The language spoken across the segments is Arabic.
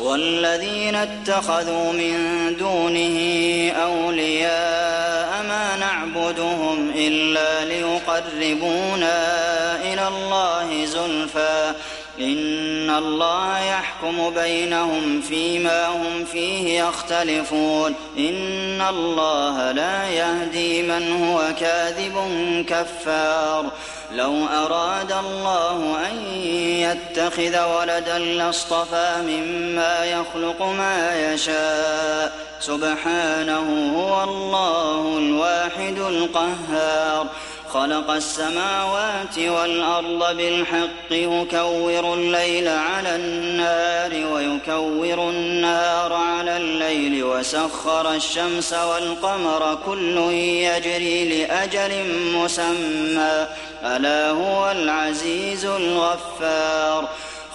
والذين اتخذوا من دونه أولياء ما نعبدهم إلا ليقربونا إلى الله زلفى إن الله يحكم بينهم فيما هم فيه يختلفون. إن الله لا يهدي من هو كاذب كفار. لو أراد الله أن يتخذ ولدا لاصطفى مما يخلق ما يشاء. سبحانه هو الله الواحد القهار. خلق السماوات والأرض بالحق يكور الليل على النار ويكور النار على الليل وسخر الشمس والقمر كل يجري لأجل مسمى. ألا هو العزيز الغفار.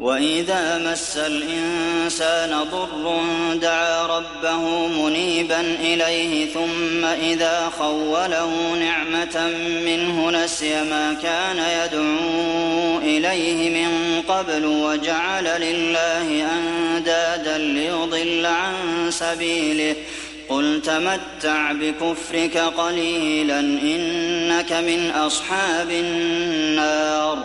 وإذا مس الإنسان ضر دعا ربه منيبا إليه ثم إذا خوله نعمة منه نسي ما كان يدعو إليه من قبل وجعل لله أندادا ليضل عن سبيله. قل تمتع بكفرك قليلا إنك من أصحاب النار.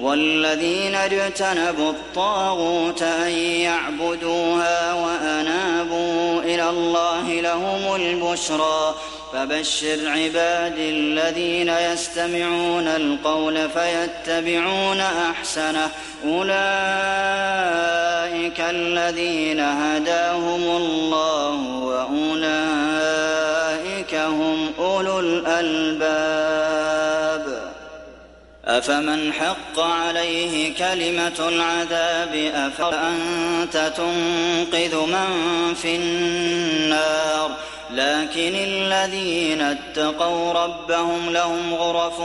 والذين اجتنبوا الطاغوت أن يعبدوها وأنابوا إلى الله لهم البشرى. فبشر عبادي الذين يستمعون القول فيتبعون أحسنه. أولئك الذين هداهم الله وأولئك هم أولو الألباب. أفمن حق عليه كلمة العذاب أفأنت تنقذ من في النار؟ لكن الذين اتقوا ربهم لهم غرف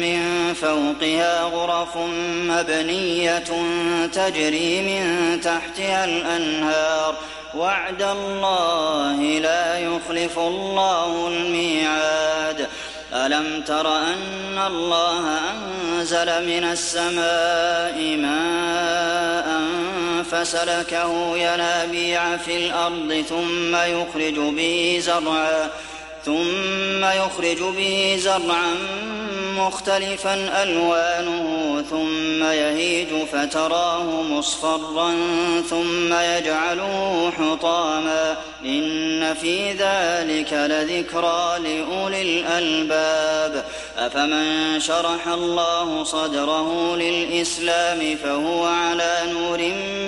من فوقها غرف مبنية تجري من تحتها الأنهار. وعد الله لا يخلف الله الميعاد. ألم تر أن الله أنزل من السماء ماء فسلكه ينابيع في الأرض ثم يخرج به زرعا ثم يخرج به زرعا مختلفا ألوانه ثم يهيج فتراه مصفرا ثم يجعله حطاما إن في ذلك لذكرى لأولي الألباب أفمن شرح الله صدره للإسلام فهو على نور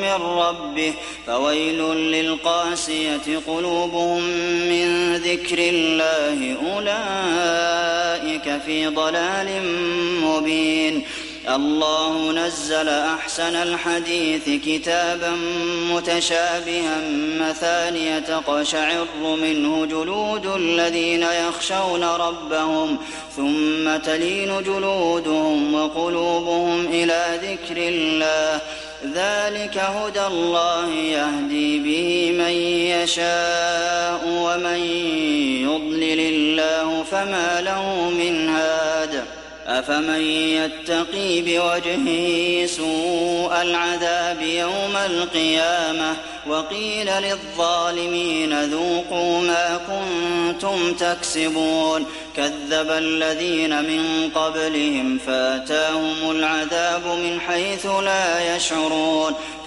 من ربه فويل للقاسية قلوبهم من ذكر الله أولئك في ضلال مبين الله نزل أحسن الحديث كتابا متشابها مثانية تقشعر منه جلود الذين يخشون ربهم ثم تلين جلودهم وقلوبهم إلى ذكر الله. ذلك هدى الله يهدي به من يشاء ومن يضلل الله فما له من هاد أفمن يتقي بوجهه سوء العذاب يوم القيامة وقيل للظالمين ذوقوا ما كنتم تكسبون كذب الذين من قبلهم فاتاهم العذاب من حيث لا يشعرون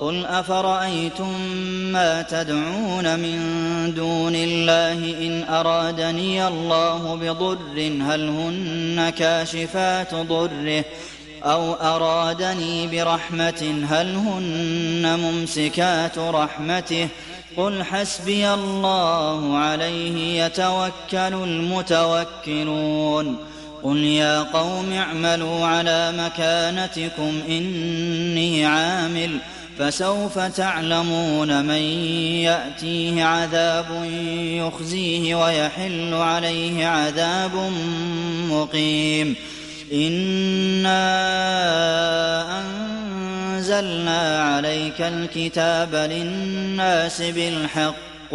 قل أفرأيتم ما تدعون من دون الله إن أرادني الله بضر هل هن كاشفات ضره أو أرادني برحمة هل هن ممسكات رحمته قل حسبي الله عليه يتوكل المتوكلون قل يا قوم اعملوا على مكانتكم إني عامل فسوف تعلمون من يأتيه عذاب يخزيه ويحل عليه عذاب مقيم. انا انزلنا عليك الكتاب للناس بالحق.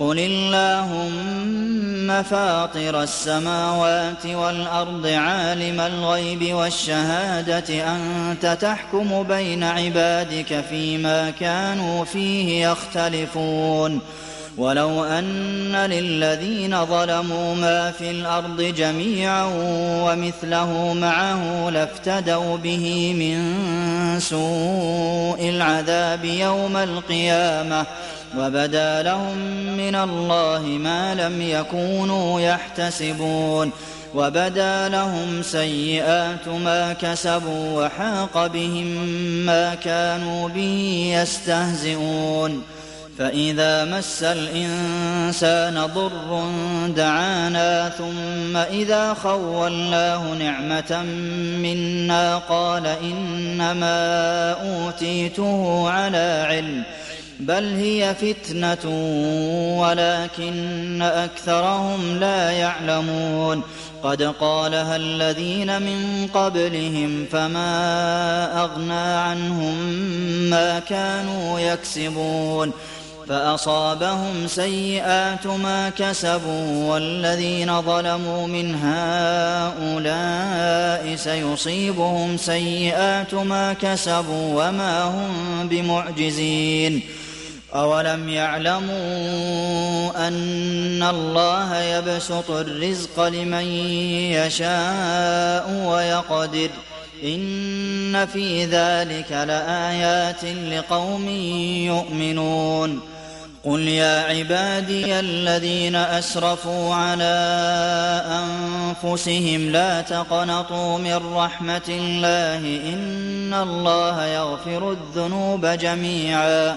قل اللهم فاطر السماوات والارض عالم الغيب والشهاده انت تحكم بين عبادك فيما كانوا فيه يختلفون ولو ان للذين ظلموا ما في الأرض جميعا ومثله معه لافتدوا به من سوء العذاب يوم القيامه وبدا لهم من الله ما لم يكونوا يحتسبون وبدا لهم سيئات ما كسبوا وحاق بهم ما كانوا به يستهزئون. فإذا مس الإنسان ضر دعانا ثم إذا خولناه نعمة منا قال إنما أوتيته على علم. بل هي فتنة ولكن أكثرهم لا يعلمون. قد قالها الذين من قبلهم فما أغنى عنهم ما كانوا يكسبون. فأصابهم سيئات ما كسبوا والذين ظلموا من هؤلاء سيصيبهم سيئات ما كسبوا وما هم بمعجزين. أولم يعلموا أن الله يبسط الرزق لمن يشاء ويقدر إن في ذلك لآيات لقوم يؤمنون قل يا عبادي الذين أسرفوا على أنفسهم لا تقنطوا من رحمة الله إن الله يغفر الذنوب جميعا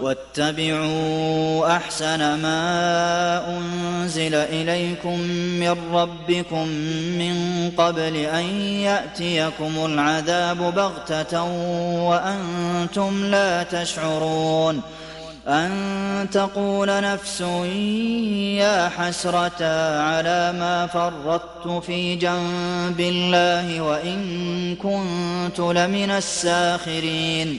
واتبعوا أحسن ما أنزل إليكم من ربكم من قبل أن يأتيكم العذاب بغتة وأنتم لا تشعرون أن تقول نفس يا حسرة على ما فرطت في جنب الله وإن كنت لمن الساخرين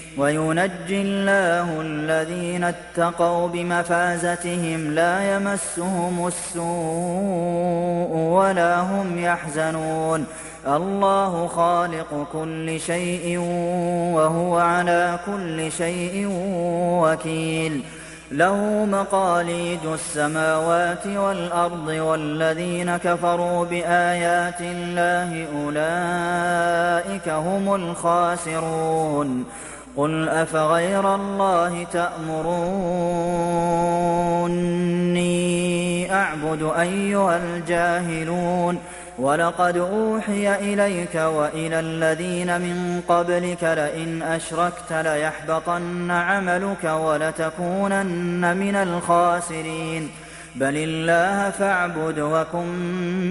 وينجي الله الذين اتقوا بمفازتهم لا يمسهم السوء ولا هم يحزنون. الله خالق كل شيء وهو على كل شيء وكيل. له مقاليد السماوات والأرض والذين كفروا بآيات الله أولئك هم الخاسرون. قل أفغير الله تأمروني أعبد أيها الجاهلون ولقد أوحي إليك وإلى الذين من قبلك لئن أشركت ليحبطن عملك ولتكونن من الخاسرين بل الله فاعبد وكن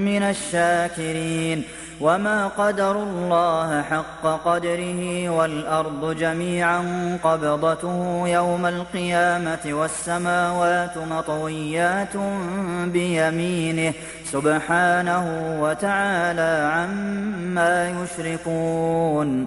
من الشاكرين وما قدروا الله حق قدره والأرض جميعا قبضته يوم القيامة والسماوات مطويات بيمينه سبحانه وتعالى عما يشركون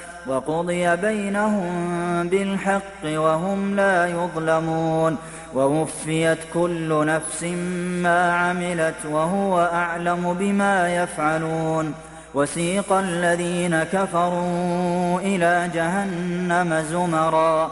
وقضي بينهم بالحق وهم لا يظلمون ووفيت كل نفس ما عملت وهو أعلم بما يفعلون وسيق الذين كفروا إلى جهنم زمرًا